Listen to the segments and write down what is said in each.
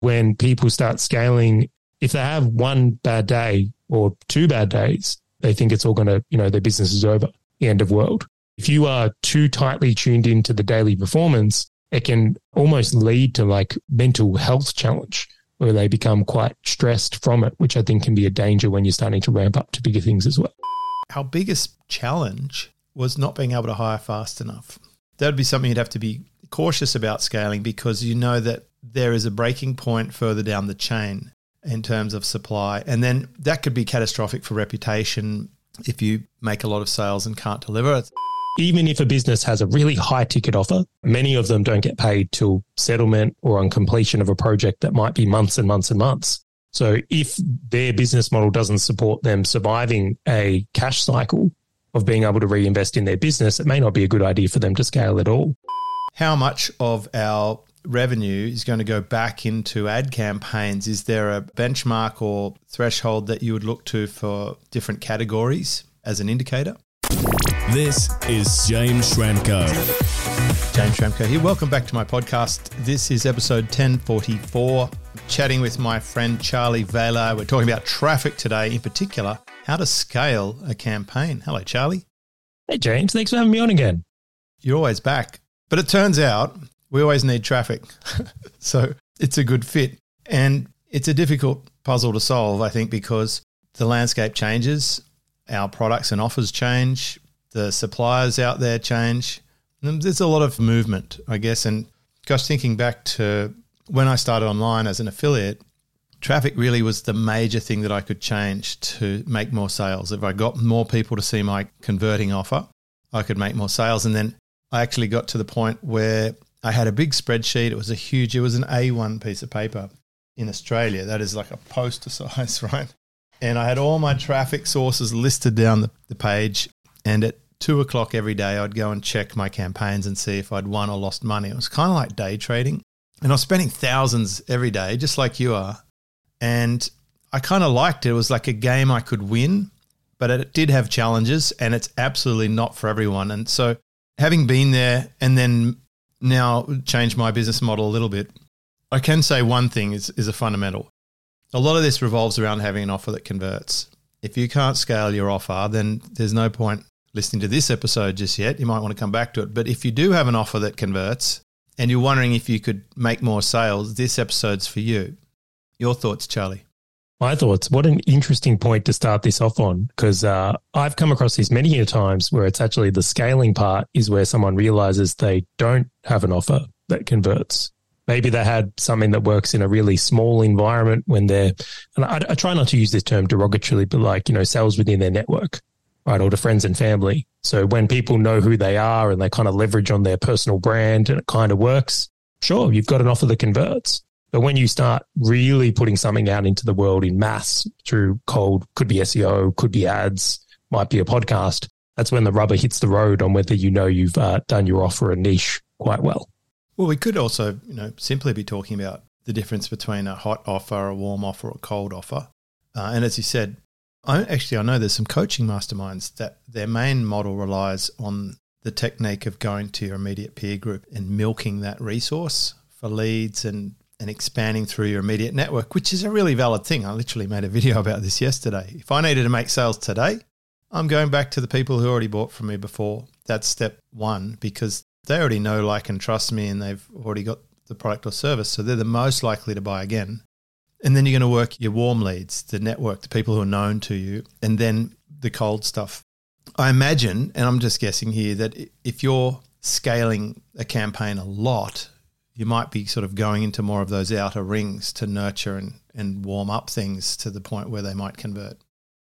when people start scaling, if they have one bad day or two bad days, they think it's all going to, you know, their business is over, the end of world. If you are too tightly tuned into the daily performance, it can almost lead to like mental health challenge where they become quite stressed from it, which I think can be a danger when you're starting to ramp up to bigger things as well. Our biggest challenge was not being able to hire fast enough. That would be something you'd have to be cautious about scaling because you know that there is a breaking point further down the chain in terms of supply. And then that could be catastrophic for reputation if you make a lot of sales and can't deliver. Even if a business has a really high ticket offer, many of them don't get paid till settlement or on completion of a project that might be months and months and months. So if their business model doesn't support them surviving a cash cycle of being able to reinvest in their business, it may not be a good idea for them to scale at all. How much of our revenue is going to go back into ad campaigns, is there a benchmark or threshold that you would look to for different categories as an indicator? This is James Schramko. James Schramko here. Welcome back to my podcast. This is episode 1044. Chatting with my friend Charley Valher. We're talking about traffic today, in particular, how to scale a campaign. Hello, Charley. Hey, James. Thanks for having me on again. You're always back. But it turns out we always need traffic. so it's a good fit. And it's a difficult puzzle to solve, I think, because the landscape changes, our products and offers change, the suppliers out there change. There's a lot of movement, I guess. And gosh, thinking back to when I started online as an affiliate, traffic really was the major thing that I could change to make more sales. If I got more people to see my converting offer, I could make more sales. And then I actually got to the point where I had a big spreadsheet. It was a huge, it was an A1 piece of paper in Australia. That is like a poster size, right? And I had all my traffic sources listed down the, the page. And at two o'clock every day, I'd go and check my campaigns and see if I'd won or lost money. It was kind of like day trading. And I was spending thousands every day, just like you are. And I kind of liked it. It was like a game I could win, but it did have challenges and it's absolutely not for everyone. And so having been there and then now change my business model a little bit, I can say one thing is, is a fundamental. A lot of this revolves around having an offer that converts. If you can't scale your offer, then there's no point listening to this episode just yet. You might want to come back to it. But if you do have an offer that converts and you're wondering if you could make more sales, this episode's for you. Your thoughts, Charley? My thoughts. What an interesting point to start this off on, because uh, I've come across this many times where it's actually the scaling part is where someone realizes they don't have an offer that converts. Maybe they had something that works in a really small environment when they're, and I, I try not to use this term derogatorily, but like, you know, sales within their network, right? Or to friends and family. So when people know who they are and they kind of leverage on their personal brand and it kind of works, sure, you've got an offer that converts. But when you start really putting something out into the world in mass through cold, could be SEO, could be ads, might be a podcast, that's when the rubber hits the road on whether you know you've uh, done your offer a niche quite well. Well, we could also, you know, simply be talking about the difference between a hot offer, a warm offer, a cold offer. Uh, and as you said, I actually I know there's some coaching masterminds that their main model relies on the technique of going to your immediate peer group and milking that resource for leads and and expanding through your immediate network, which is a really valid thing. I literally made a video about this yesterday. If I needed to make sales today, I'm going back to the people who already bought from me before. That's step one because they already know, like, and trust me, and they've already got the product or service. So they're the most likely to buy again. And then you're going to work your warm leads, the network, the people who are known to you, and then the cold stuff. I imagine, and I'm just guessing here, that if you're scaling a campaign a lot, you might be sort of going into more of those outer rings to nurture and, and warm up things to the point where they might convert.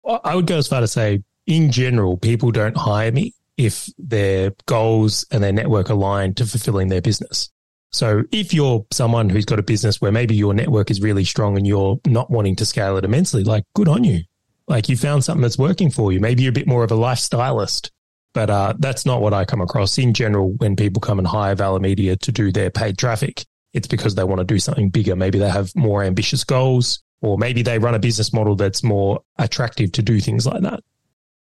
I would go as far to say, in general, people don't hire me if their goals and their network align to fulfilling their business. So if you're someone who's got a business where maybe your network is really strong and you're not wanting to scale it immensely, like good on you. Like you found something that's working for you. Maybe you're a bit more of a lifestylist but uh, that's not what I come across in general when people come and hire Valher Media to do their paid traffic. It's because they want to do something bigger. Maybe they have more ambitious goals, or maybe they run a business model that's more attractive to do things like that.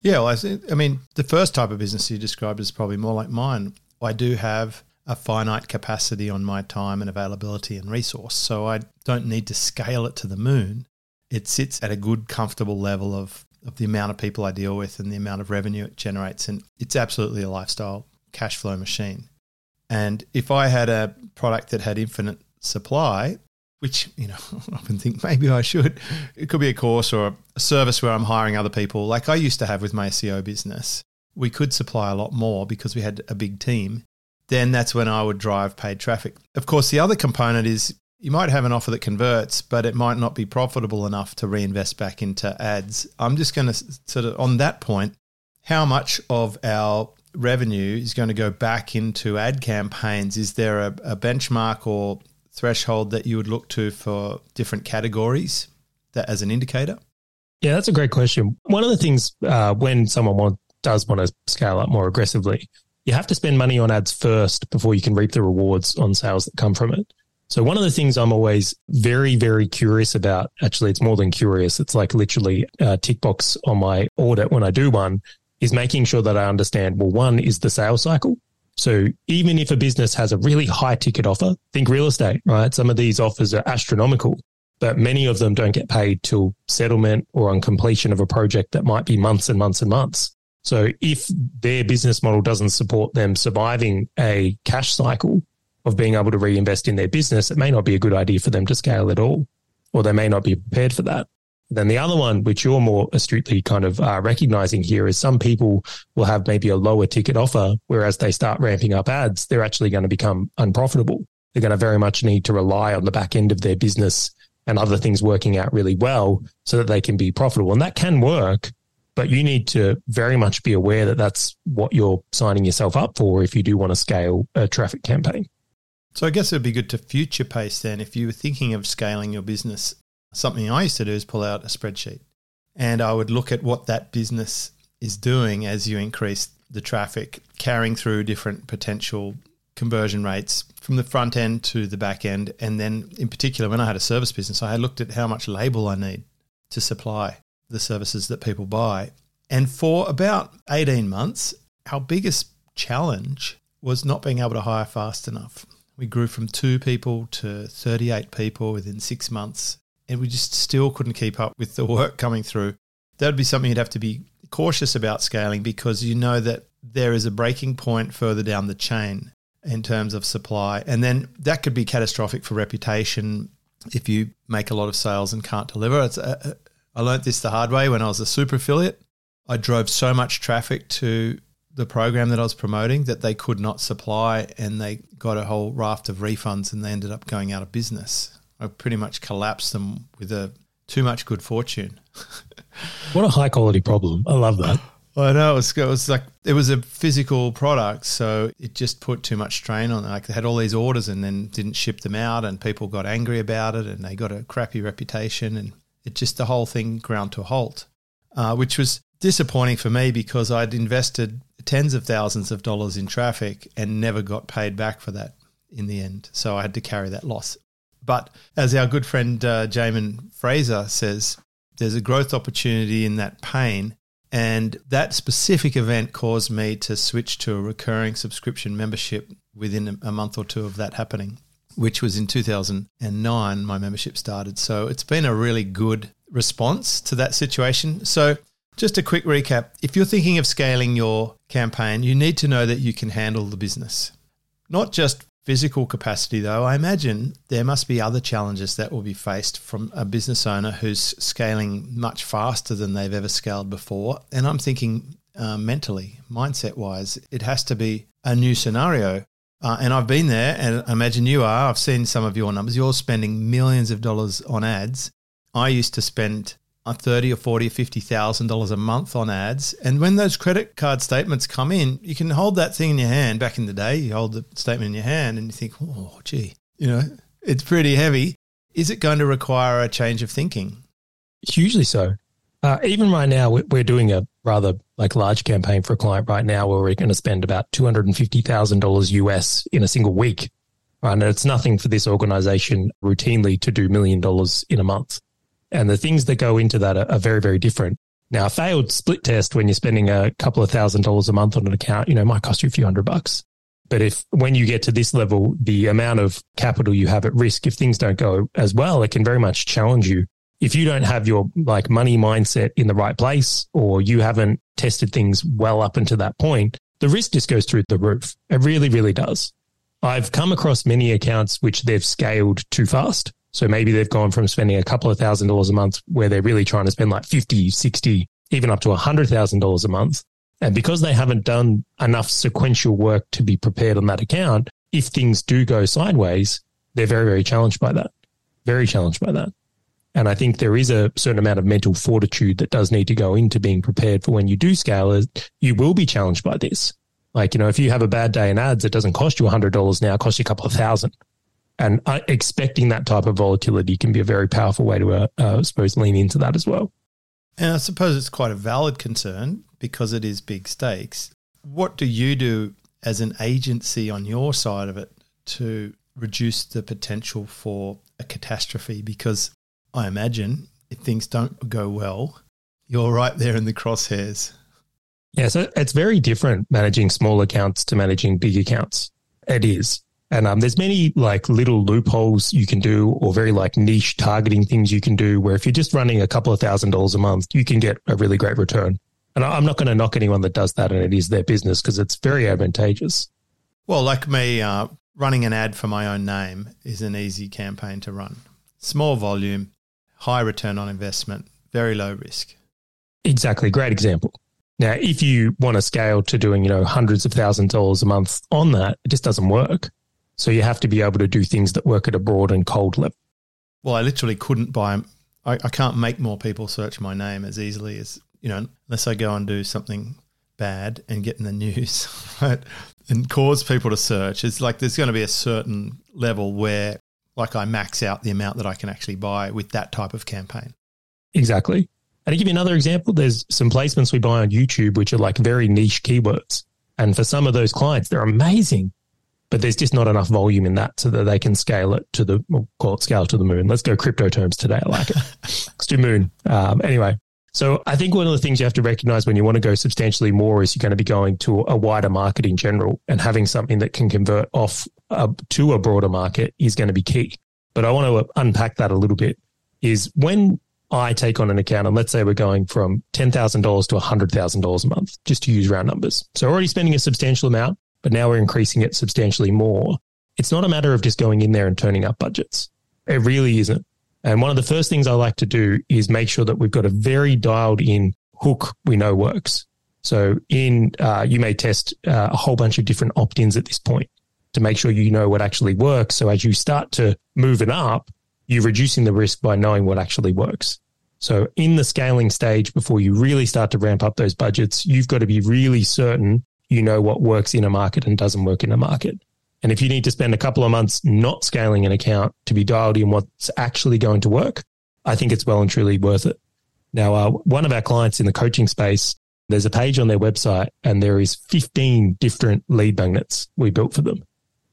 Yeah, well, I, think, I mean, the first type of business you described is probably more like mine. I do have a finite capacity on my time and availability and resource. So I don't need to scale it to the moon. It sits at a good, comfortable level of, of the amount of people I deal with and the amount of revenue it generates. And it's absolutely a lifestyle cash flow machine. And if I had a product that had infinite supply, which, you know, I often think maybe I should, it could be a course or a service where I'm hiring other people, like I used to have with my SEO business. We could supply a lot more because we had a big team then that's when I would drive paid traffic. Of course, the other component is you might have an offer that converts, but it might not be profitable enough to reinvest back into ads. I'm just going to sort of, on that point, how much of our revenue is going to go back into ad campaigns? Is there a, a benchmark or threshold that you would look to for different categories that as an indicator? Yeah, that's a great question. One of the things uh, when someone want, does want to scale up more aggressively you have to spend money on ads first before you can reap the rewards on sales that come from it. So one of the things I'm always very, very curious about, actually, it's more than curious. It's like literally a tick box on my audit when I do one is making sure that I understand, well, one is the sales cycle. So even if a business has a really high ticket offer, think real estate, right? Some of these offers are astronomical, but many of them don't get paid till settlement or on completion of a project that might be months and months and months. So if their business model doesn't support them surviving a cash cycle of being able to reinvest in their business, it may not be a good idea for them to scale at all, or they may not be prepared for that. Then the other one, which you're more astutely kind of uh, recognizing here, is some people will have maybe a lower ticket offer, whereas they start ramping up ads, they're actually going to become unprofitable. They're going to very much need to rely on the back end of their business and other things working out really well so that they can be profitable. And that can work, but you need to very much be aware that that's what you're signing yourself up for if you do want to scale a traffic campaign. So I guess it would be good to future pace then. If you were thinking of scaling your business, something I used to do is pull out a spreadsheet and I would look at what that business is doing as you increase the traffic, carrying through different potential conversion rates from the front end to the back end. And then, in particular, when I had a service business, I looked at how much label I need to supply the services that people buy. And for about 18 months, our biggest challenge was not being able to hire fast enough. We grew from two people to 38 people within six months, and we just still couldn't keep up with the work coming through. That would be something you'd have to be cautious about scaling because you know that there is a breaking point further down the chain in terms of supply. And then that could be catastrophic for reputation if you make a lot of sales and can't deliver. A, uh, uh, I learnt this the hard way when I was a super affiliate. I drove so much traffic to the program that I was promoting that they could not supply and they got a whole raft of refunds and they ended up going out of business. I pretty much collapsed them with a too much good fortune. what a high quality problem. I love that. I know it was, it was like it was a physical product, so it just put too much strain on. It. Like they had all these orders and then didn't ship them out, and people got angry about it, and they got a crappy reputation. And it just the whole thing ground to a halt, uh, which was disappointing for me because I'd invested tens of thousands of dollars in traffic and never got paid back for that in the end. So I had to carry that loss. But as our good friend uh, Jamin Fraser says, there's a growth opportunity in that pain. And that specific event caused me to switch to a recurring subscription membership within a month or two of that happening which was in 2009, my membership started. So it's been a really good response to that situation. So, just a quick recap if you're thinking of scaling your campaign, you need to know that you can handle the business. Not just physical capacity, though. I imagine there must be other challenges that will be faced from a business owner who's scaling much faster than they've ever scaled before. And I'm thinking uh, mentally, mindset wise, it has to be a new scenario uh, and I've been there, and I imagine you are. I've seen some of your numbers. You're spending millions of dollars on ads. I used to spend thirty or forty or fifty thousand dollars a month on ads. And when those credit card statements come in, you can hold that thing in your hand. Back in the day, you hold the statement in your hand, and you think, "Oh, gee, you know, it's pretty heavy." Is it going to require a change of thinking? Hugely so. Uh, even right now, we're doing a rather like large campaign for a client right now where we're going to spend about $250,000 US in a single week. Right. And it's nothing for this organization routinely to do million dollars in a month. And the things that go into that are, are very, very different. Now, a failed split test when you're spending a couple of thousand dollars a month on an account, you know, might cost you a few hundred bucks. But if when you get to this level, the amount of capital you have at risk, if things don't go as well, it can very much challenge you. If you don't have your like money mindset in the right place or you haven't tested things well up until that point, the risk just goes through the roof. It really, really does. I've come across many accounts which they've scaled too fast. So maybe they've gone from spending a couple of thousand dollars a month where they're really trying to spend like 50, 60, even up to $100,000 a month. And because they haven't done enough sequential work to be prepared on that account, if things do go sideways, they're very, very challenged by that. Very challenged by that. And I think there is a certain amount of mental fortitude that does need to go into being prepared for when you do scale. You will be challenged by this. Like, you know, if you have a bad day in ads, it doesn't cost you $100 now, it costs you a couple of thousand. And uh, expecting that type of volatility can be a very powerful way to, uh, uh, I suppose, lean into that as well. And I suppose it's quite a valid concern because it is big stakes. What do you do as an agency on your side of it to reduce the potential for a catastrophe? Because I imagine if things don't go well, you're right there in the crosshairs. Yeah, so it's very different managing small accounts to managing big accounts. It is. And um, there's many like little loopholes you can do or very like niche targeting things you can do where if you're just running a couple of thousand dollars a month, you can get a really great return. And I'm not going to knock anyone that does that and it is their business because it's very advantageous. Well, like me, uh, running an ad for my own name is an easy campaign to run. Small volume, high return on investment, very low risk. Exactly. Great example. Now, if you want to scale to doing, you know, hundreds of thousands of dollars a month on that, it just doesn't work. So you have to be able to do things that work at a broad and cold level. Well, I literally couldn't buy, I, I can't make more people search my name as easily as, you know, unless I go and do something bad and get in the news, right? And cause people to search. It's like there's going to be a certain level where, like, I max out the amount that I can actually buy with that type of campaign. Exactly. And to give you another example, there's some placements we buy on YouTube, which are like very niche keywords. And for some of those clients, they're amazing, but there's just not enough volume in that so that they can scale it to the, we'll call it scale to the moon. Let's go crypto terms today. I like it. Let's do moon. Um, anyway, so I think one of the things you have to recognize when you want to go substantially more is you're going to be going to a wider market in general and having something that can convert off uh, to a broader market is going to be key. But I want to unpack that a little bit is when I take on an account and let's say we're going from $10,000 to $100,000 a month, just to use round numbers. So already spending a substantial amount, but now we're increasing it substantially more. It's not a matter of just going in there and turning up budgets. It really isn't. And one of the first things I like to do is make sure that we've got a very dialed in hook we know works. So in, uh, you may test uh, a whole bunch of different opt-ins at this point to make sure you know what actually works. So as you start to move it up, you're reducing the risk by knowing what actually works. So in the scaling stage, before you really start to ramp up those budgets, you've got to be really certain you know what works in a market and doesn't work in a market. And if you need to spend a couple of months not scaling an account to be dialed in what's actually going to work, I think it's well and truly worth it. Now, uh, one of our clients in the coaching space, there's a page on their website and there is 15 different lead magnets we built for them.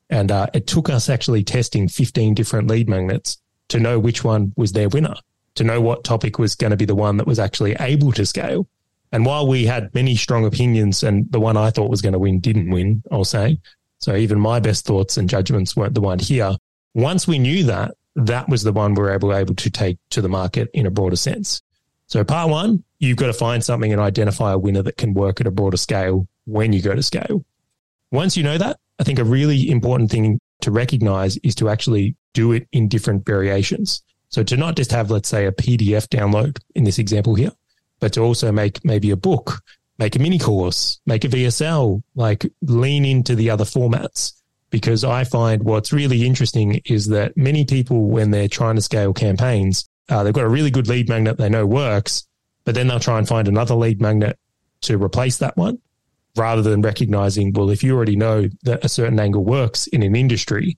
And uh, it took us actually testing 15 different lead magnets to know which one was their winner, to know what topic was going to be the one that was actually able to scale. And while we had many strong opinions and the one I thought was going to win didn't win, I'll say. So even my best thoughts and judgments weren't the one here. Once we knew that, that was the one we were able, able to take to the market in a broader sense. So part one, you've got to find something and identify a winner that can work at a broader scale when you go to scale. Once you know that, I think a really important thing to recognize is to actually do it in different variations. So to not just have, let's say, a PDF download in this example here, but to also make maybe a book, make a mini course, make a VSL, like lean into the other formats. Because I find what's really interesting is that many people, when they're trying to scale campaigns, uh, they've got a really good lead magnet they know works, but then they'll try and find another lead magnet to replace that one rather than recognizing, well, if you already know that a certain angle works in an industry,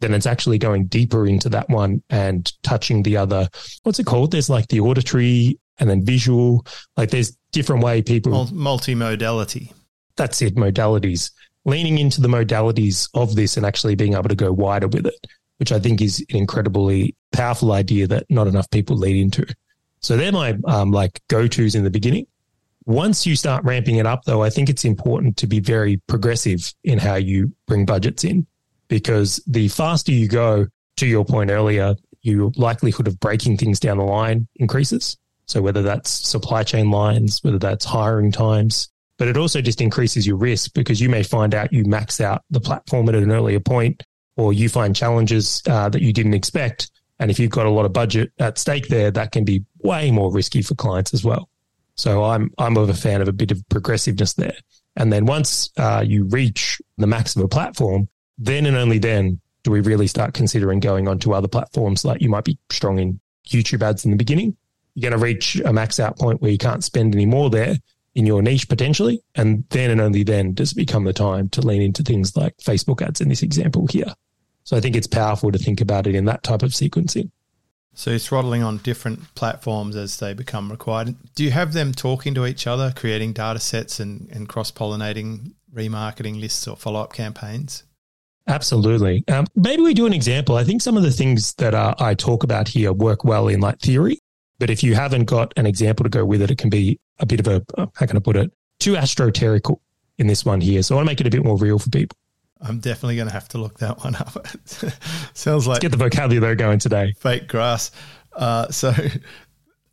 then it's actually going deeper into that one and touching the other. What's it called? There's like the auditory and then visual. Like there's different way people multimodality. That's it, modalities. Leaning into the modalities of this and actually being able to go wider with it, which I think is an incredibly powerful idea that not enough people lead into. So they're my um, like go tos in the beginning Once you start ramping it up, though, I think it's important to be very progressive in how you bring budgets in because the faster you go, to your point earlier, your likelihood of breaking things down the line increases. So whether that's supply chain lines, whether that's hiring times, but it also just increases your risk because you may find out you max out the platform at an earlier point or you find challenges uh, that you didn't expect. And if you've got a lot of budget at stake there, that can be way more risky for clients as well. So I'm I'm of a fan of a bit of progressiveness there. And then once uh, you reach the max of a platform, then and only then do we really start considering going on to other platforms like you might be strong in YouTube ads in the beginning. You're going to reach a max out point where you can't spend any more there in your niche potentially. And then and only then does it become the time to lean into things like Facebook ads in this example here. So I think it's powerful to think about it in that type of sequencing. So you're throttling on different platforms as they become required. Do you have them talking to each other, creating data sets and, and cross pollinating remarketing lists or follow up campaigns? Absolutely. Um, maybe we do an example. I think some of the things that uh, I talk about here work well in like theory, but if you haven't got an example to go with it, it can be a bit of a, uh, how can I put it, too astroterical in this one here. So I want to make it a bit more real for people. I'm definitely going to have to look that one up. Sounds like Let's get the vocabulary going today. Fake grass. Uh, so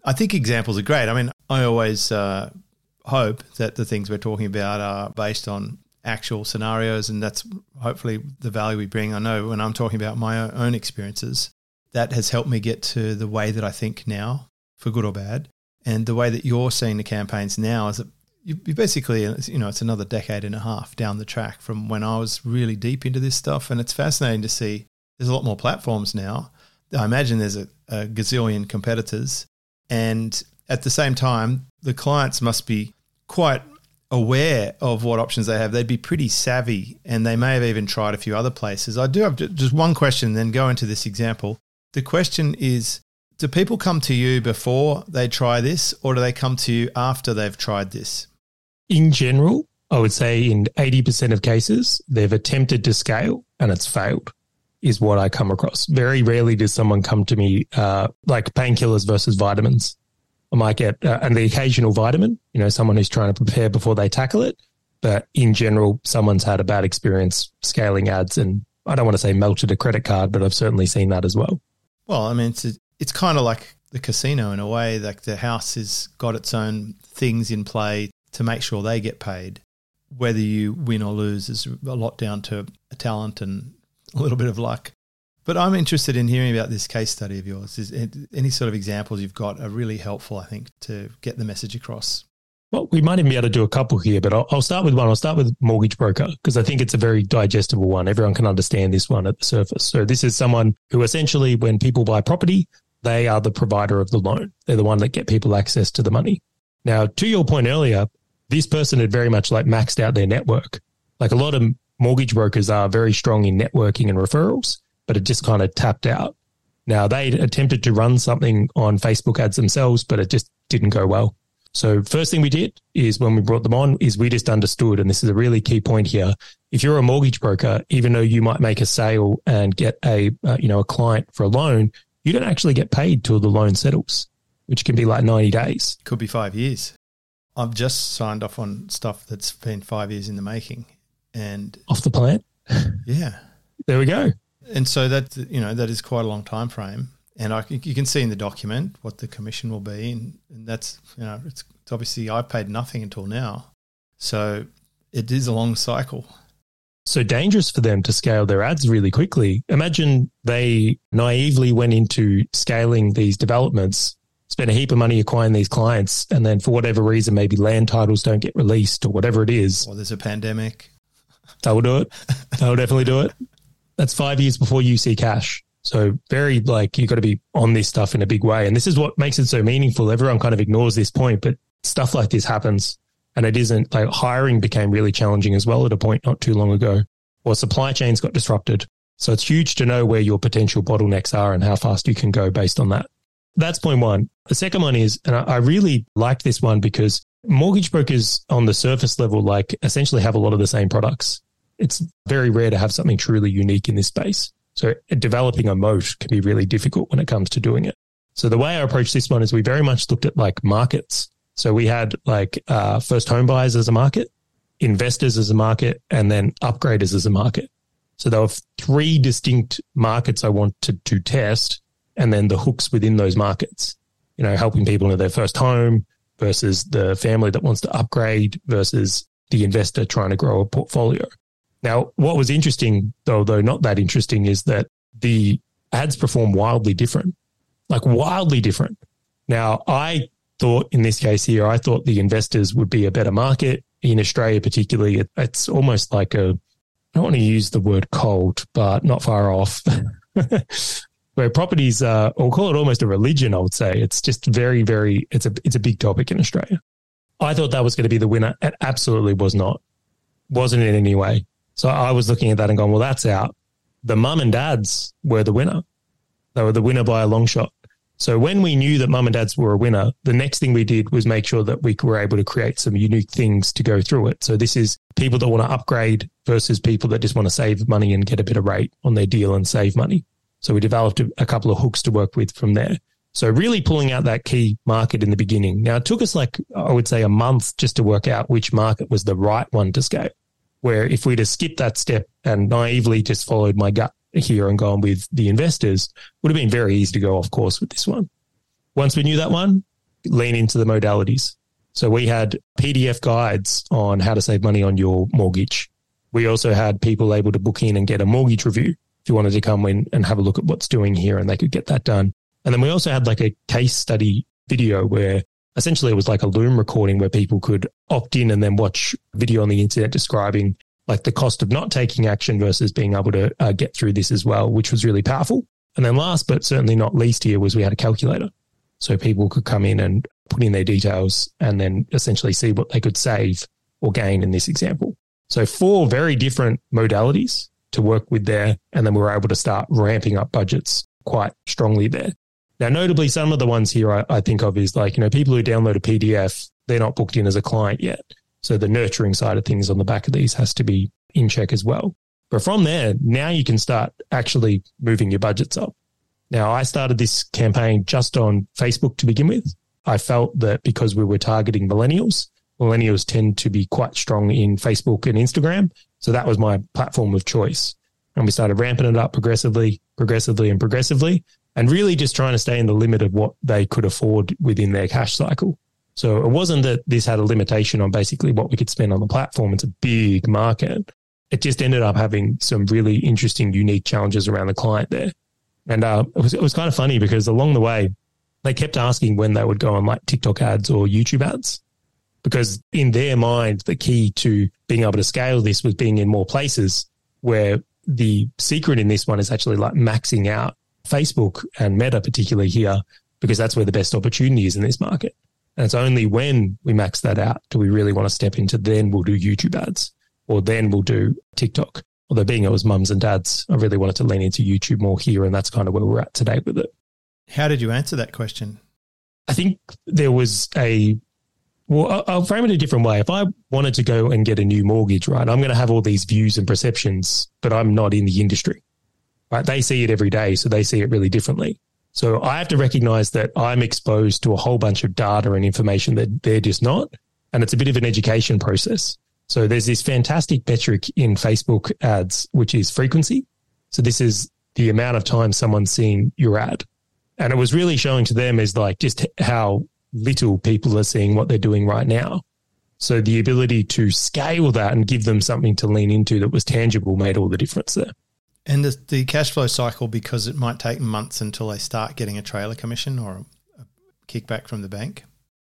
I think examples are great. I mean, I always uh, hope that the things we're talking about are based on actual scenarios, and that's hopefully the value we bring. I know when I'm talking about my own experiences, that has helped me get to the way that I think now, for good or bad. And the way that you're seeing the campaigns now is that you, you basically, you know, it's another decade and a half down the track from when I was really deep into this stuff. And it's fascinating to see there's a lot more platforms now. I imagine there's a, a gazillion competitors. And at the same time, the clients must be quite aware of what options they have, they'd be pretty savvy and they may have even tried a few other places. I do have just one question, then go into this example. The question is Do people come to you before they try this or do they come to you after they've tried this? In general, I would say in 80% of cases, they've attempted to scale and it's failed, is what I come across. Very rarely does someone come to me uh, like painkillers versus vitamins. I might get uh, and the occasional vitamin, you know, someone who's trying to prepare before they tackle it. But in general, someone's had a bad experience scaling ads, and I don't want to say melted a credit card, but I've certainly seen that as well. Well, I mean, it's it's kind of like the casino in a way. Like the house has got its own things in play to make sure they get paid. Whether you win or lose is a lot down to a talent and a little bit of luck. But I'm interested in hearing about this case study of yours. Is any sort of examples you've got are really helpful, I think, to get the message across. Well, we might even be able to do a couple here, but I'll, I'll start with one. I'll start with mortgage broker because I think it's a very digestible one. Everyone can understand this one at the surface. So this is someone who essentially, when people buy property, they are the provider of the loan. They're the one that get people access to the money. Now, to your point earlier, this person had very much like maxed out their network. Like a lot of mortgage brokers are very strong in networking and referrals but it just kind of tapped out. Now they attempted to run something on Facebook ads themselves, but it just didn't go well. So first thing we did is when we brought them on is we just understood, and this is a really key point here. If you're a mortgage broker, even though you might make a sale and get a uh, you know a client for a loan, you don't actually get paid till the loan settles, which can be like 90 days. Could be five years. I've just signed off on stuff that's been five years in the making, and off the plant. Yeah, there we go and so that you know that is quite a long time frame. And I, you can see in the document what the commission will be, and, and that's you know it's, it's obviously I paid nothing until now, so it is a long cycle. So dangerous for them to scale their ads really quickly. Imagine they naively went into scaling these developments, spent a heap of money acquiring these clients, and then for whatever reason, maybe land titles don't get released or whatever it is. Or there's a pandemic. That will do it. That will definitely do it that's five years before you see cash. So very like you've got to be on this stuff in a big way. And this is what makes it so meaningful. Everyone kind of ignores this point, but stuff like this happens. And it isn't like hiring became really challenging as well at a point not too long ago, or supply chains got disrupted. So it's huge to know where your potential bottlenecks are and how fast you can go based on that. That's point one. The second one is, and I really like this one because mortgage brokers on the surface level, like essentially have a lot of the same products it's very rare to have something truly unique in this space. So developing a moat can be really difficult when it comes to doing it. So the way I approach this one is we very much looked at like markets So we had like uh, first home buyers as a market, investors as a market, and then upgraders as a market. So there were three distinct markets I wanted to test, and then the hooks within those markets. You know, helping people into their first home versus the family that wants to upgrade versus the investor trying to grow a portfolio. Now, what was interesting, though, though not that interesting, is that the ads perform wildly different, like wildly different. Now, I thought in this case here, I thought the investors would be a better market in Australia, particularly. It, it's almost like a, I don't want to use the word cold, but not far off. Where properties are, or call it almost a religion, I would say. It's just very, very, it's a, it's a big topic in Australia. I thought that was going to be the winner. It absolutely was not. Wasn't in any way. So I was looking at that and going, well, that's out. The mum and dads were the winner. They were the winner by a long shot. So when we knew that mum and dads were a winner, the next thing we did was make sure that we were able to create some unique things to go through it. So this is people that want to upgrade versus people that just want to save money and get a better rate on their deal and save money. So we developed a, couple of hooks to work with from there. So really pulling out that key market in the beginning. Now it took us like, I would say a month just to work out which market was the right one to scale. Where if we'd have skipped that step and naively just followed my gut here and gone with the investors, would have been very easy to go off course with this one. Once we knew that one, lean into the modalities. So we had PDF guides on how to save money on your mortgage. We also had people able to book in and get a mortgage review if you wanted to come in and have a look at what's doing here and they could get that done. And then we also had like a case study video where essentially it was like a Loom recording where people could opt in and then watch video on the internet describing like the cost of not taking action versus being able to uh, get through this as well, which was really powerful. And then last but certainly not least here was we had a calculator. So people could come in and put in their details and then essentially see what they could save or gain in this example. So four very different modalities to work with there. And then we were able to start ramping up budgets quite strongly there. Now, notably, some of the ones here I, I think of is like, you know, people who download a PDF, they're not booked in as a client yet. So the nurturing side of things on the back of these has to be in check as well. But from there, now you can start actually moving your budgets up. Now, I started this campaign just on Facebook to begin with. I felt that because we were targeting millennials, millennials tend to be quite strong in Facebook and Instagram. So that was my platform of choice. And we started ramping it up progressively, progressively, and progressively, and really just trying to stay in the limit of what they could afford within their cash cycle. So it wasn't that this had a limitation on basically what we could spend on the platform. It's a big market. It just ended up having some really interesting, unique challenges around the client there. And uh, it, was, it was kind of funny because along the way, they kept asking when they would go on like TikTok ads or YouTube ads. Because in their mind, the key to being able to scale this was being in more places where the secret in this one is actually like maxing out Facebook and Meta, particularly here, because that's where the best opportunity is in this market. And it's only when we max that out do we really want to step into then we'll do YouTube ads or then we'll do TikTok. Although being it was mums and dads, I really wanted to lean into YouTube more here. And that's kind of where we're at today with it. How did you answer that question? I think there was a, well, I'll frame it a different way. If I wanted to go and get a new mortgage, right, I'm going to have all these views and perceptions, but I'm not in the industry, right? They see it every day. So they see it really differently. So I have to recognize that I'm exposed to a whole bunch of data and information that they're just not. And it's a bit of an education process. So there's this fantastic metric in Facebook ads, which is frequency. So this is the amount of time someone's seen your ad. And it was really showing to them is like just how little people are seeing what they're doing right now. So the ability to scale that and give them something to lean into that was tangible made all the difference there. And the, the cash flow cycle, because it might take months until they start getting a trailer commission or a, kickback from the bank.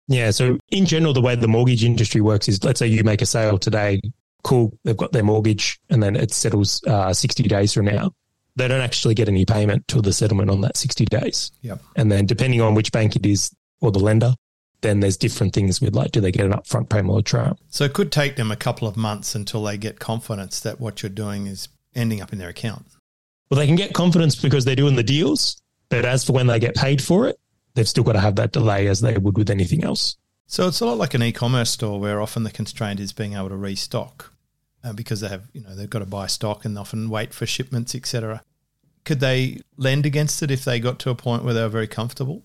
Yeah. So, in general, the way the mortgage industry works is let's say you make a sale today, cool, they've got their mortgage and then it settles uh, 60 days from now. They don't actually get any payment till the settlement on that 60 days. Yep. And then, depending on which bank it is or the lender, then there's different things with like, do they get an upfront payment or trial? So, it could take them a couple of months until they get confidence that what you're doing is ending up in their account. Well, they can get confidence because they're doing the deals, but as for when they get paid for it, they've still got to have that delay as they would with anything else. So it's a lot like an e-commerce store where often the constraint is being able to restock uh, because they have, you know, they've got to buy stock and often wait for shipments, etc. Could they lend against it if they got to a point where they were very comfortable?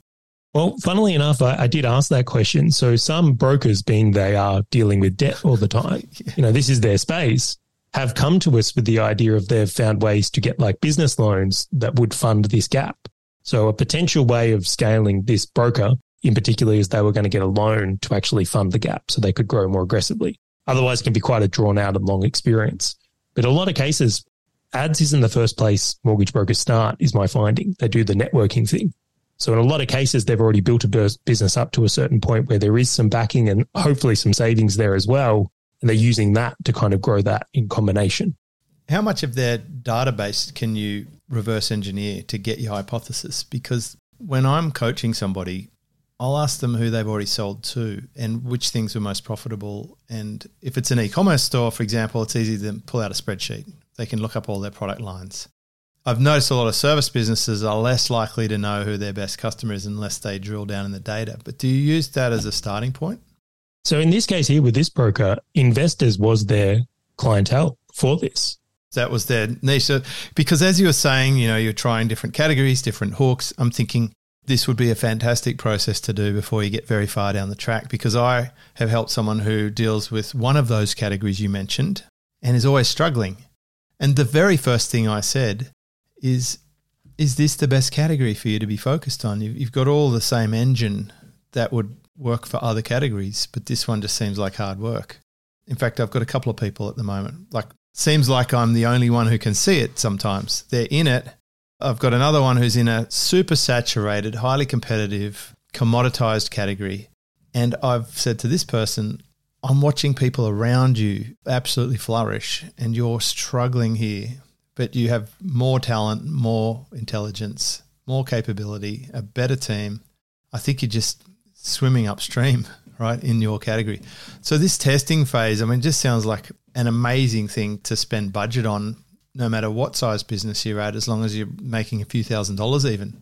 Well, funnily enough, I, I, did ask that question. So some brokers, being they are dealing with debt all the time, yeah. you know, this is their space, have come to us with the idea of they've found ways to get like business loans that would fund this gap. So a potential way of scaling this broker in particular is they were going to get a loan to actually fund the gap so they could grow more aggressively. Otherwise, it can be quite a drawn out and long experience. But in a lot of cases, ads isn't the first place mortgage brokers start, is my finding. They do the networking thing. So in a lot of cases, they've already built a business up to a certain point where there is some backing and hopefully some savings there as well. And they're using that to kind of grow that in combination. How much of their database can you reverse engineer to get your hypothesis? Because when I'm coaching somebody, I'll ask them who they've already sold to and which things were most profitable. And if it's an e commerce store, for example, it's easy to pull out a spreadsheet. They can look up all their product lines. I've noticed a lot of service businesses are less likely to know who their best customer is unless they drill down in the data. But do you use that as a starting point? So in this case here with this broker, investors was their clientele for this. That was their niche. So, because as you were saying, you know, you're trying different categories, different hooks. I'm thinking this would be a fantastic process to do before you get very far down the track because I have helped someone who deals with one of those categories you mentioned and is always struggling. And the very first thing I said is is this the best category for you to be focused on? You've got all the same engine that would work for other categories, but this one just seems like hard work. In fact, I've got a couple of people at the moment. Like seems like I'm the only one who can see it sometimes. They're in it I've got another one who's in a super saturated, highly competitive, commoditized category. And I've said to this person, I'm watching people around you absolutely flourish, and you're struggling here, but you have more talent, more intelligence, more capability, a better team. I think you're just swimming upstream, right, in your category. So, this testing phase, I mean, just sounds like an amazing thing to spend budget on no matter what size business you're at, as long as you're making a few thousand dollars even.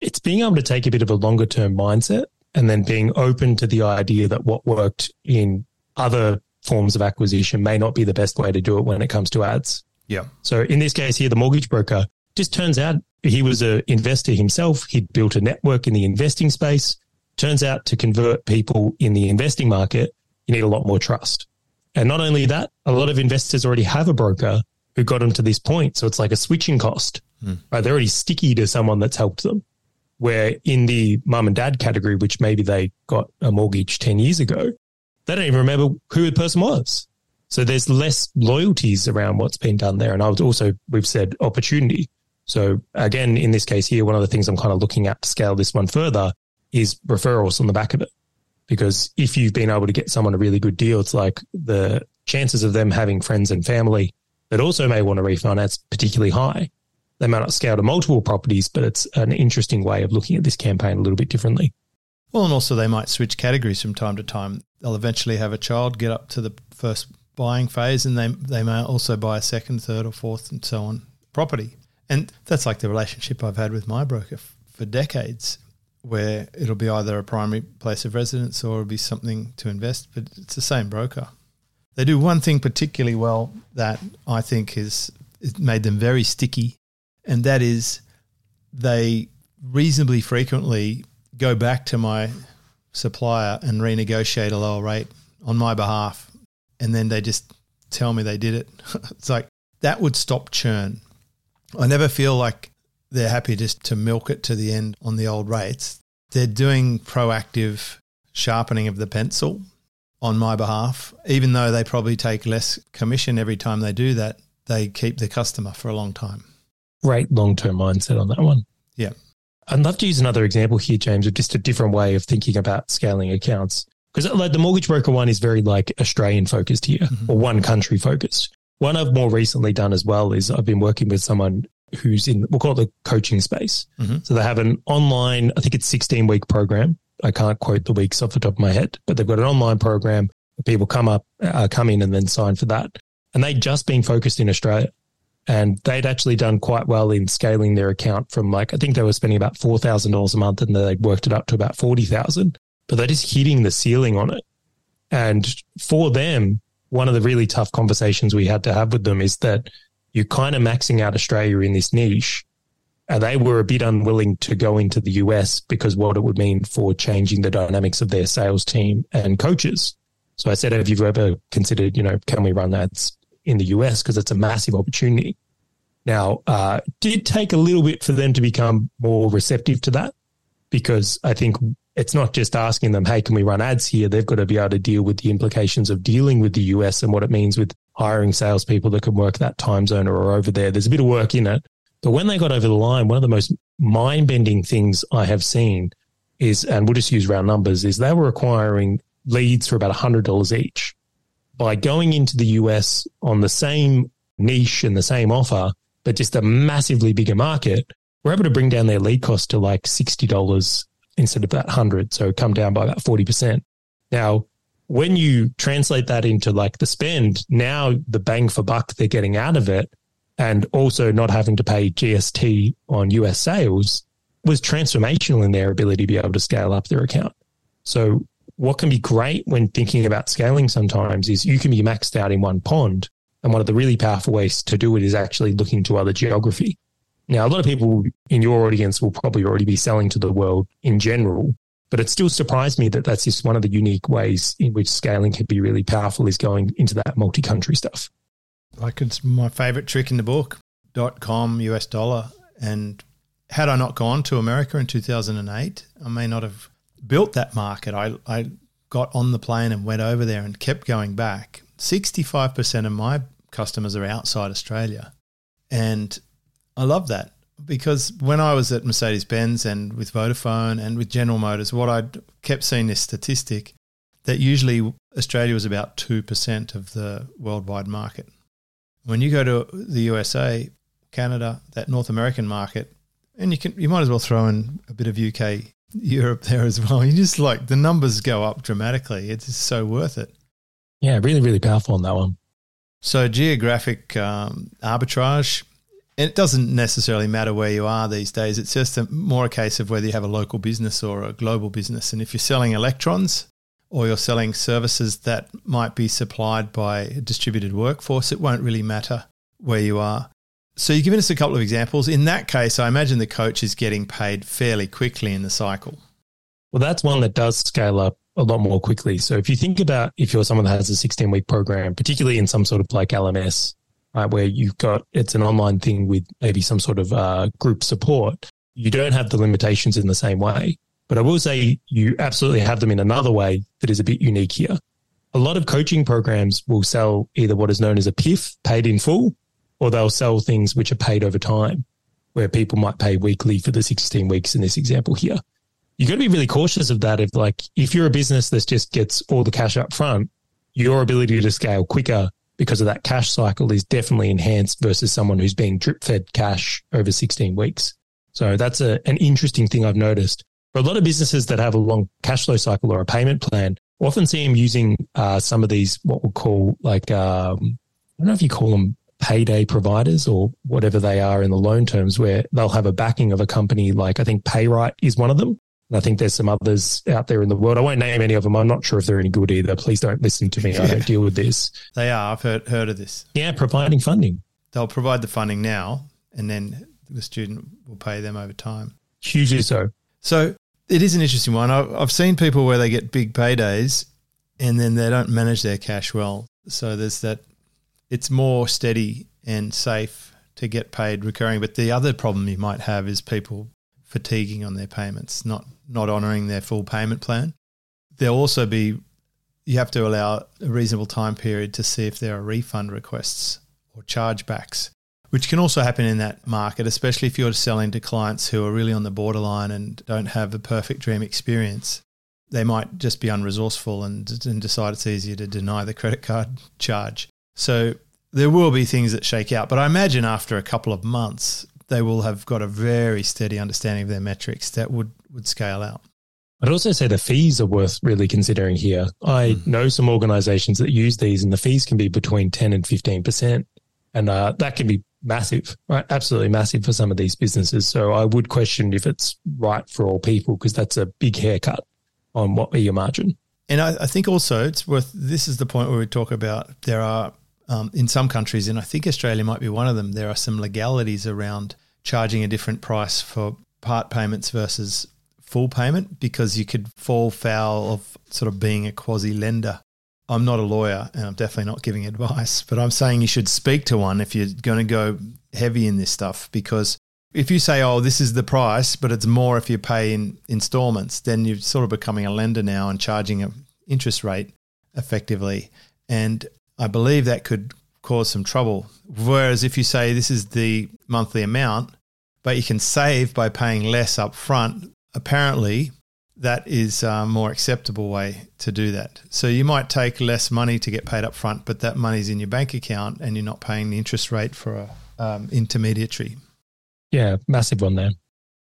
It's being able to take a bit of a longer term mindset and then being open to the idea that what worked in other forms of acquisition may not be the best way to do it when it comes to ads. Yeah. So in this case here, the mortgage broker just turns out he was an investor himself. He'd built a network in the investing space. Turns out to convert people in the investing market, you need a lot more trust. And not only that, a lot of investors already have a broker who got them to this point. So it's like a switching cost. Mm. Right? They're already sticky to someone that's helped them. Where in the mum and dad category, which maybe they got a mortgage 10 years ago, they don't even remember who the person was. So there's less loyalties around what's been done there. And I would also, we've said opportunity. So again, in this case here, one of the things I'm kind of looking at to scale this one further is referrals on the back of it. Because if you've been able to get someone a really good deal, it's like the chances of them having friends and family that also may want to refinance particularly high. They may not scale to multiple properties, but it's an interesting way of looking at this campaign a little bit differently. Well, and also they might switch categories from time to time. They'll eventually have a child, get up to the first buying phase, and they they may also buy a second, third, or fourth, and so on property. And that's like the relationship I've had with my broker for decades, where it'll be either a primary place of residence or it'll be something to invest, but it's the same broker. They do one thing particularly well that I think has made them very sticky, and that is they reasonably frequently go back to my supplier and renegotiate a lower rate on my behalf. And then they just tell me they did it. it's like that would stop churn. I never feel like they're happy just to milk it to the end on the old rates. They're doing proactive sharpening of the pencil on my behalf, even though they probably take less commission every time they do that, they keep the customer for a long time. Great long term mindset on that one. Yeah. I'd love to use another example here, James, of just a different way of thinking about scaling accounts. Because like the mortgage broker one is very like Australian focused here mm-hmm. or one country focused. One I've more recently done as well is I've been working with someone who's in, we'll call it the coaching space. Mm-hmm. So they have an online, I think it's 16 week program I can't quote the weeks off the top of my head, but they've got an online program where people come up, uh, come in and then sign for that. And they'd just been focused in Australia and they'd actually done quite well in scaling their account from like, I think they were spending about $4,000 a month and they'd worked it up to about 40,000, but they're just hitting the ceiling on it. And for them, one of the really tough conversations we had to have with them is that you're kind of maxing out Australia in this niche And they were a bit unwilling to go into the US because what it would mean for changing the dynamics of their sales team and coaches. So I said, have you ever considered, you know, can we run ads in the US? Because it's a massive opportunity. Now, uh, did take a little bit for them to become more receptive to that because I think it's not just asking them, hey, can we run ads here? They've got to be able to deal with the implications of dealing with the US and what it means with hiring salespeople that can work that time zone or over there. There's a bit of work in it. But when they got over the line, one of the most mind bending things I have seen is, and we'll just use round numbers, is they were acquiring leads for about $100 each. By going into the US on the same niche and the same offer, but just a massively bigger market, we're able to bring down their lead cost to like $60 instead of that 100 So come down by about 40%. Now, when you translate that into like the spend, now the bang for buck they're getting out of it and also not having to pay GST on US sales was transformational in their ability to be able to scale up their account. So what can be great when thinking about scaling sometimes is you can be maxed out in one pond. And one of the really powerful ways to do it is actually looking to other geography. Now, a lot of people in your audience will probably already be selling to the world in general, but it still surprised me that that's just one of the unique ways in which scaling can be really powerful is going into that multi country stuff. Like it's my favorite trick in the book dot com US dollar. And had I not gone to America in 2008, I may not have built that market. I, I got on the plane and went over there and kept going back. 65% of my customers are outside Australia. And I love that because when I was at Mercedes Benz and with Vodafone and with General Motors, what I kept seeing this statistic that usually Australia was about 2% of the worldwide market. When you go to the USA, Canada, that North American market, and you can you might as well throw in a bit of UK, Europe there as well. You just like the numbers go up dramatically. It's so worth it. Yeah, really, really powerful on that one. So geographic um, arbitrage it doesn't necessarily matter where you are these days. It's just a, more a case of whether you have a local business or a global business. And if you're selling electrons or you're selling services that might be supplied by a distributed workforce, it won't really matter where you are. So you've given us a couple of examples. In that case, I imagine the coach is getting paid fairly quickly in the cycle. Well, that's one that does scale up a lot more quickly. So if you think about if you're someone that has a 16 week program, particularly in some sort of like LMS, right, where you've got it's an online thing with maybe some sort of uh, group support, you don't have the limitations in the same way. But I will say you absolutely have them in another way that is a bit unique here. A lot of coaching programs will sell either what is known as a PIF, paid in full, or they'll sell things which are paid over time, where people might pay weekly for the 16 weeks in this example here. You've got to be really cautious of that. If like, if you're a business that just gets all the cash up front, your ability to scale quicker because of that cash cycle is definitely enhanced versus someone who's being drip fed cash over 16 weeks. So that's a, an interesting thing I've noticed. For a lot of businesses that have a long cash flow cycle or a payment plan, often see them using uh, some of these, what we'll call like, um, I don't know if you call them payday providers or whatever they are in the loan terms, where they'll have a backing of a company like I think Payright is one of them. And I think there's some others out there in the world. I won't name any of them. I'm not sure if they're any good either. Please don't listen to me. I don't deal with this. They are. I've heard heard of this. Yeah, providing funding. They'll provide the funding now, and then the student will pay them over time. Hugely so. So it is an interesting one. I've seen people where they get big paydays, and then they don't manage their cash well. So there's that. It's more steady and safe to get paid recurring. But the other problem you might have is people fatiguing on their payments, not not honouring their full payment plan. There'll also be you have to allow a reasonable time period to see if there are refund requests or chargebacks, which can also happen in that market, especially if you're selling to clients who are really on the borderline and don't have a perfect dream experience. They might just be unresourceful and, and decide it's easier to deny the credit card charge. So there will be things that shake out. But I imagine after a couple of months, they will have got a very steady understanding of their metrics that would, would scale out. I'd also say the fees are worth really considering here. I mm. know some organizations that use these, and the fees can be between 10 and 15%. And uh, that can be massive, right? Absolutely massive for some of these businesses. So I would question if it's right for all people because that's a big haircut on what your margin. And I, I, think also it's worth, this is the point where we talk about there are, um, in some countries, and I think Australia might be one of them, there are some legalities around charging a different price for part payments versus full payment because you could fall foul of sort of being a quasi lender. I'm not a lawyer and I'm definitely not giving advice, but I'm saying you should speak to one if you're going to go heavy in this stuff because if you say, oh, this is the price, but it's more if you pay in installments, then you're sort of becoming a lender now and charging an interest rate effectively. And I believe that could cause some trouble. Whereas if you say this is the monthly amount, but you can save by paying less up front, apparently that is a more acceptable way to do that. So you might take less money to get paid up front, but that money's in your bank account and you're not paying the interest rate for a um, intermediary. Yeah, massive one there.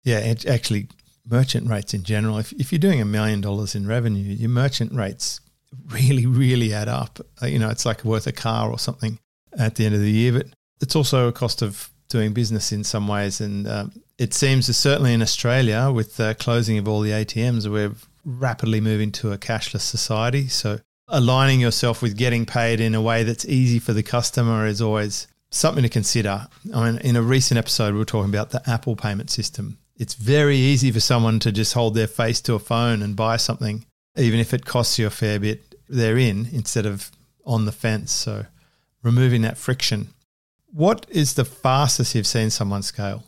Yeah, it actually, merchant rates in general. If, if you're doing a million dollars in revenue, your merchant rates really, really add up. Uh, you know, it's like worth a car or something at the end of the year. But it's also a cost of doing business in some ways. And um, it seems that certainly in Australia, with the closing of all the ATMs, we're rapidly moving to a cashless society. So aligning yourself with getting paid in a way that's easy for the customer is always something to consider. I mean, in a recent episode, we were talking about the Apple payment system. It's very easy for someone to just hold their face to a phone and buy something, even if it costs you a fair bit. They're in instead of on the fence. So removing that friction. What is the fastest you've seen someone scale?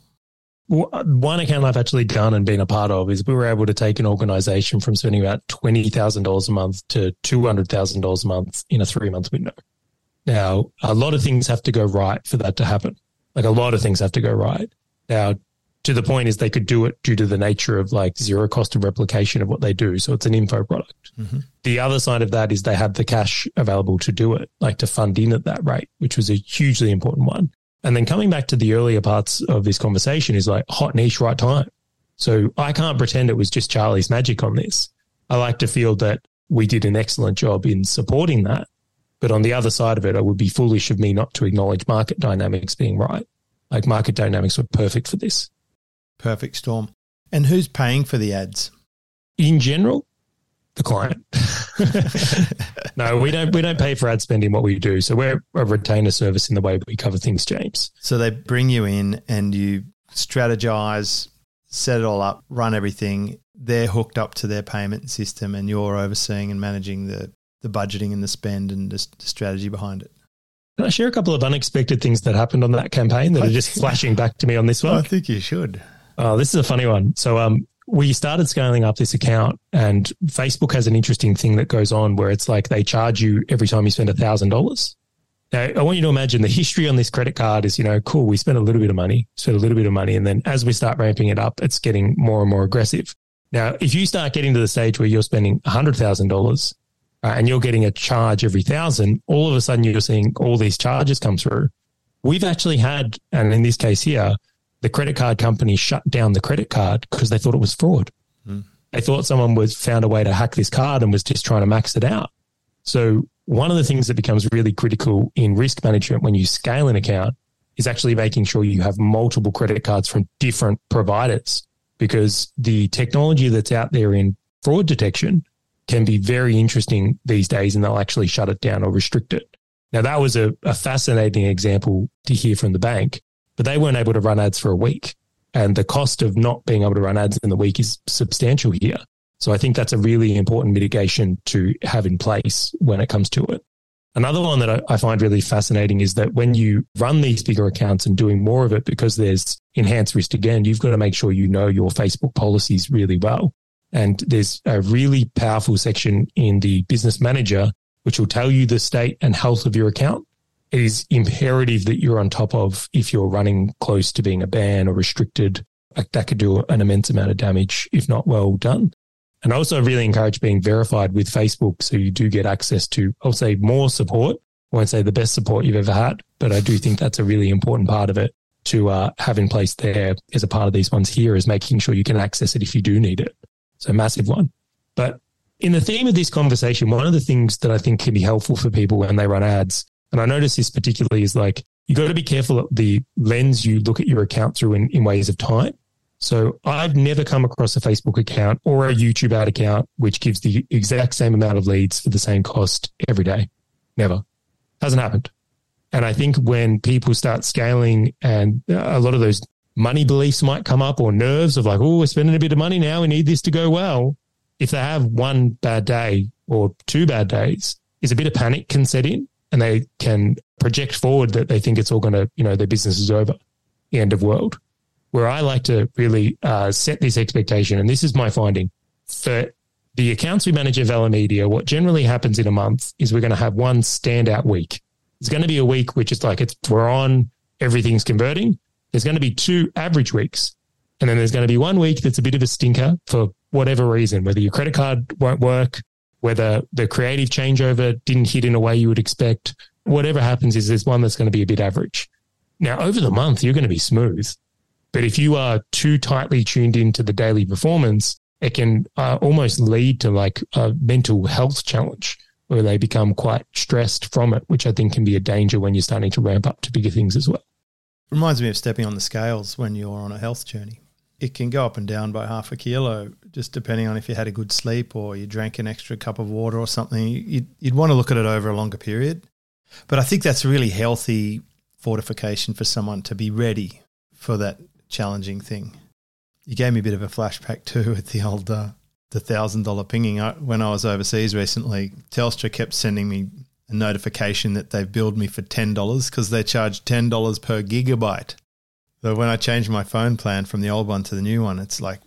One account I've actually done and been a part of is we were able to take an organization from spending about $20,000 a month to $200,000 a month in a three month window. Now, a lot of things have to go right for that to happen. Like a lot of things have to go right. Now, to the point is they could do it due to the nature of like zero cost of replication of what they do. So it's an info product. Mm-hmm. The other side of that is they had the cash available to do it, like to fund in at that rate, which was a hugely important one. And then coming back to the earlier parts of this conversation is like hot niche, right time. So I can't pretend it was just Charley's magic on this. I like to feel that we did an excellent job in supporting that. But on the other side of it, it would be foolish of me not to acknowledge market dynamics being right. Like market dynamics were perfect for this. Perfect storm. And who's paying for the ads? In general, the client. no, we don't. We don't pay for ad spend in what we do. So we're a retainer service in the way we cover things, James. So they bring you in and you strategize, set it all up, run everything. They're hooked up to their payment system, and you're overseeing and managing the the budgeting and the spend and the, the strategy behind it. Can I share a couple of unexpected things that happened on that campaign that are just flashing back to me on this one? I think you should. Oh, this is a funny one. So, um, we started scaling up this account and Facebook has an interesting thing that goes on where it's like they charge you every time you spend a thousand dollars. Now, I want you to imagine the history on this credit card is, you know, cool. We spent a little bit of money, spent a little bit of money. And then as we start ramping it up, it's getting more and more aggressive. Now, if you start getting to the stage where you're spending $100,000 uh, and you're getting a charge every thousand, all of a sudden you're seeing all these charges come through. We've actually had, and in this case here, the credit card company shut down the credit card because they thought it was fraud. Mm. They thought someone was found a way to hack this card and was just trying to max it out. So one of the things that becomes really critical in risk management when you scale an account is actually making sure you have multiple credit cards from different providers because the technology that's out there in fraud detection can be very interesting these days and they'll actually shut it down or restrict it. Now that was a, a fascinating example to hear from the bank but they weren't able to run ads for a week. And the cost of not being able to run ads in the week is substantial here. So I think that's a really important mitigation to have in place when it comes to it. Another one that I find really fascinating is that when you run these bigger accounts and doing more of it because there's enhanced risk again, you've got to make sure you know your Facebook policies really well. And there's a really powerful section in the business manager, which will tell you the state and health of your account it is imperative that you're on top of if you're running close to being a ban or restricted. That could do an immense amount of damage if not well done. And I also really encourage being verified with Facebook so you do get access to, I'll say, more support. I won't say the best support you've ever had, but I do think that's a really important part of it to uh, have in place there as a part of these ones here is making sure you can access it if you do need it. So massive one. But in the theme of this conversation, one of the things that I think can be helpful for people when they run ads and I notice this particularly is like, you got to be careful of the lens you look at your account through in, in ways of time. So I've never come across a Facebook account or a YouTube ad account which gives the exact same amount of leads for the same cost every day. Never. Hasn't happened. And I think when people start scaling and a lot of those money beliefs might come up or nerves of like, oh, we're spending a bit of money now. We need this to go well. If they have one bad day or two bad days, is a bit of panic can set in and they can project forward that they think it's all going to, you know, their business is over, the end of world. Where I like to really uh, set this expectation, and this is my finding for the accounts we manage at Valher Media, what generally happens in a month is we're going to have one standout week. It's going to be a week which is like it's we're on, everything's converting. There's going to be two average weeks. And then there's going to be one week that's a bit of a stinker for whatever reason, whether your credit card won't work, whether the creative changeover didn't hit in a way you would expect. Whatever happens is there's one that's going to be a bit average. Now, over the month, you're going to be smooth. But if you are too tightly tuned into the daily performance, it can uh, almost lead to like a mental health challenge where they become quite stressed from it, which I think can be a danger when you're starting to ramp up to bigger things as well. Reminds me of stepping on the scales when you're on a health journey. It can go up and down by half a kilo, just depending on if you had a good sleep or you drank an extra cup of water or something. You'd, you'd want to look at it over a longer period. But I think that's a really healthy fortification for someone to be ready for that challenging thing. You gave me a bit of a flashback too with the old uh, the thousand dollar pinging. I, when I was overseas recently, Telstra kept sending me a notification that they've billed me for ten dollars because they charge ten dollars per gigabyte. So when I changed my phone plan from the old one to the new one, it's like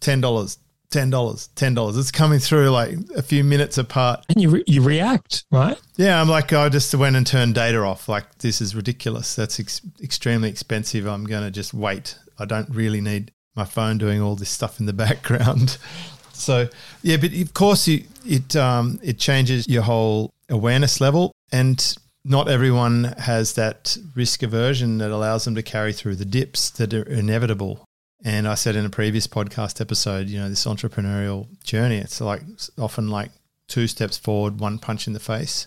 ten dollars, ten dollars, ten dollars. It's coming through like a few minutes apart, and you re- you react right. Yeah, I'm like I just went and turned data off. Like this is ridiculous. That's ex- extremely expensive. I'm going to just wait. I don't really need my phone doing all this stuff in the background. so yeah, but of course you, it um, it changes your whole awareness level, and not everyone has that risk aversion that allows them to carry through the dips that are inevitable. And I said in a previous podcast episode, you know, this entrepreneurial journey, it's like often like two steps forward, one punch in the face.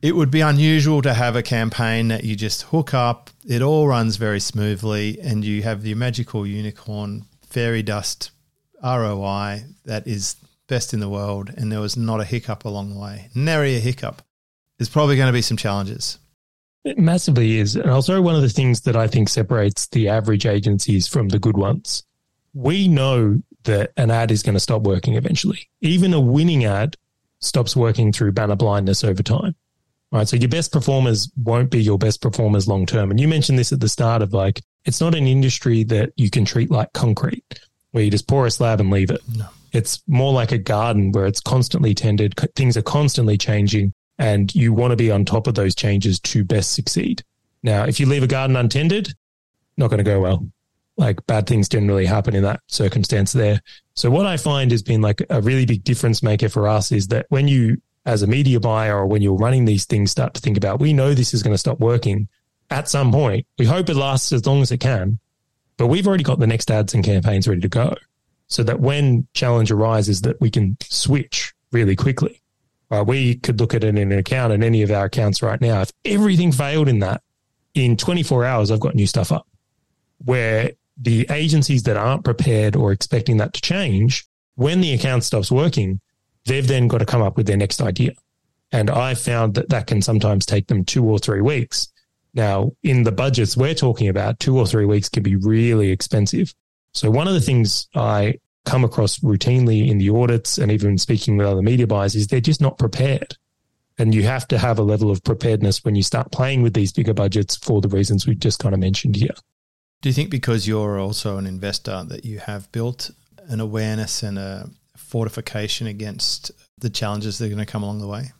It would be unusual to have a campaign that you just hook up, it all runs very smoothly, and you have the magical unicorn fairy dust ROI that is best in the world, and there was not a hiccup along the way. Nary a hiccup. There's probably going to be some challenges. It massively is. And also, one of the things that I think separates the average agencies from the good ones. We know that an ad is going to stop working eventually. Even a winning ad stops working through banner blindness over time. Right. So your best performers won't be your best performers long term. And you mentioned this at the start of like, it's not an industry that you can treat like concrete where you just pour a slab and leave it. No. It's more like a garden where it's constantly tended, things are constantly changing, and you want to be on top of those changes to best succeed. Now, if you leave a garden untended, not going to go well. Like bad things generally happen in that circumstance there. So what I find has been like a really big difference maker for us is that when you, as a media buyer or when you're running these things, start to think about, we know this is going to stop working at some point. We hope it lasts as long as it can, but we've already got the next ads and campaigns ready to go so that when challenge arises that we can switch really quickly. Uh, we could look at it in an account in any of our accounts right now. If everything failed in that, in 24 hours, I've got new stuff up. Where the agencies that aren't prepared or expecting that to change, when the account stops working, they've then got to come up with their next idea. And I found that that can sometimes take them two or three weeks. Now, in the budgets we're talking about, two or three weeks can be really expensive. So one of the things I come across routinely in the audits and even speaking with other media buyers is they're just not prepared. And you have to have a level of preparedness when you start playing with these bigger budgets for the reasons we've just kind of mentioned here. Do you think because you're also an investor that you have built an awareness and a fortification against the challenges that are going to come along the way?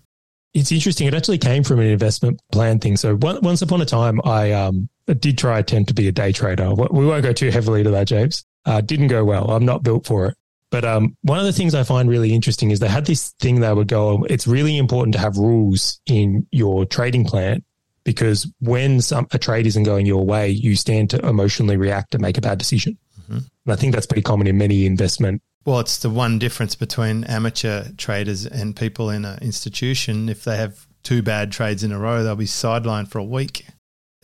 It's interesting. It actually came from an investment plan thing. So once upon a time, I um, did try attempt to be a day trader. We won't go too heavily to that, James. Uh, didn't go well. I'm not built for it. But um, one of the things I find really interesting is they had this thing they would go, it's really important to have rules in your trading plan because when some, a trade isn't going your way, you stand to emotionally react and make a bad decision. Mm-hmm. And I think that's pretty common in many investment. Well, it's the one difference between amateur traders and people in an institution. If they have two bad trades in a row, they'll be sidelined for a week.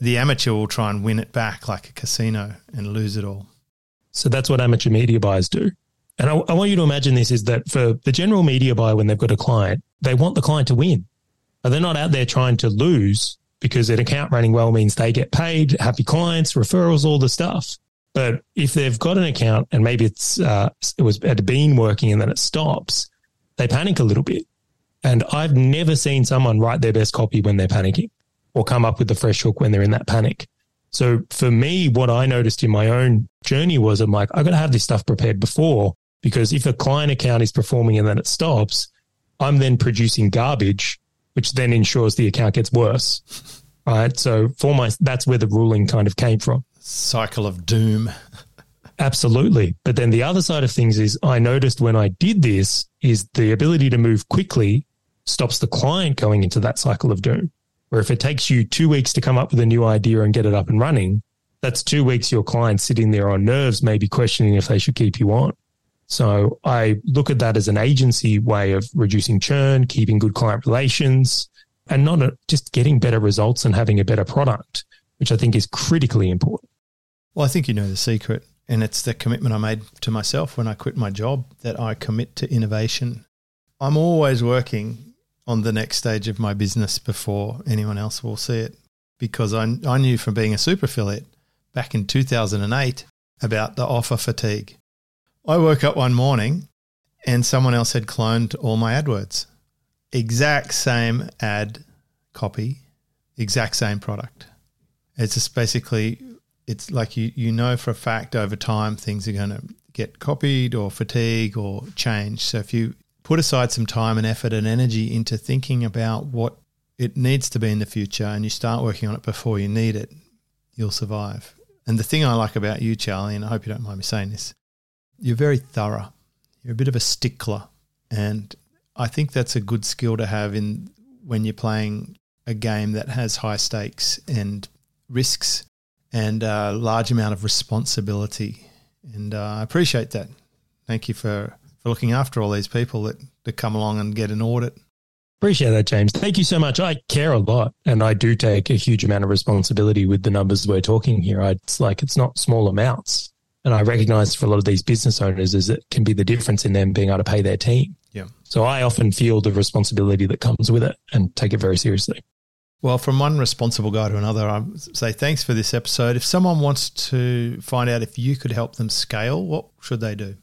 The amateur will try and win it back like a casino and lose it all. So that's what amateur media buyers do. And I, I, want you to imagine this is that for the general media buyer, when they've got a client, they want the client to win. But they're not out there trying to lose because an account running well means they get paid, happy clients, referrals, all the stuff. But if they've got an account and maybe it's uh, it was had been working and then it stops, they panic a little bit. And I've never seen someone write their best copy when they're panicking or come up with a fresh hook when they're in that panic. So for me, what I noticed in my own journey was I'm like, I got to have this stuff prepared before because if a client account is performing and then it stops, I'm then producing garbage, which then ensures the account gets worse. Right. So for my, that's where the ruling kind of came from. Cycle of doom. Absolutely. But then the other side of things is I noticed when I did this is the ability to move quickly stops the client going into that cycle of doom. Where if it takes you two weeks to come up with a new idea and get it up and running, that's two weeks your client sitting there on nerves, maybe questioning if they should keep you on. So I look at that as an agency way of reducing churn, keeping good client relations, and not a, just getting better results and having a better product, which I think is critically important. Well, I think you know the secret, and it's the commitment I made to myself when I quit my job that I commit to innovation. I'm always working on the next stage of my business before anyone else will see it because I, I knew from being a super affiliate back in 2008 about the offer fatigue. I woke up one morning and someone else had cloned all my AdWords. Exact same ad copy, exact same product. It's just basically, it's like you, you know for a fact over time things are going to get copied or fatigue or change. So if you put aside some time and effort and energy into thinking about what it needs to be in the future and you start working on it before you need it, you'll survive. And the thing I like about you, Charley, and I hope you don't mind me saying this, you're very thorough. You're a bit of a stickler. And I think that's a good skill to have in when you're playing a game that has high stakes and risks and a large amount of responsibility. And uh, I appreciate that. Thank you for for looking after all these people that, that come along and get an audit. Appreciate that, James. Thank you so much. I care a lot and I do take a huge amount of responsibility with the numbers we're talking here. It's like it's not small amounts. And I recognize for a lot of these business owners is it can be the difference in them being able to pay their team. Yeah. So I often feel the responsibility that comes with it and take it very seriously. Well, from one responsible guy to another, I say thanks for this episode. If someone wants to find out if you could help them scale, what should they do?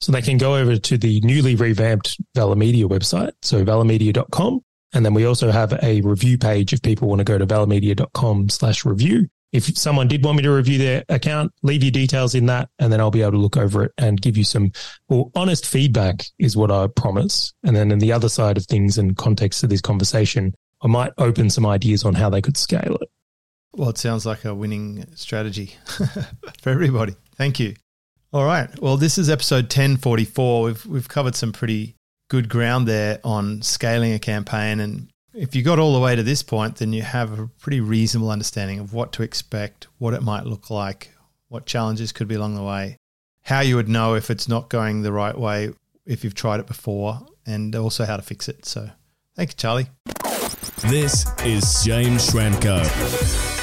So they can go over to the newly revamped Valher Media website, so valhermedia.com. And then we also have a review page if people want to go to valhermedia.com slash review. If someone did want me to review their account, leave your details in that, and then I'll be able to look over it and give you some well, honest feedback is what I promise. And then in the other side of things and context of this conversation, I might open some ideas on how they could scale it. Well, it sounds like a winning strategy for everybody. Thank you. All right. Well, this is episode 1044. We've we've covered some pretty good ground there on scaling a campaign and if you got all the way to this point, then you have a pretty reasonable understanding of what to expect, what it might look like, what challenges could be along the way, how you would know if it's not going the right way if you've tried it before, and also how to fix it. So, thank you, Charley. This is James Schramko.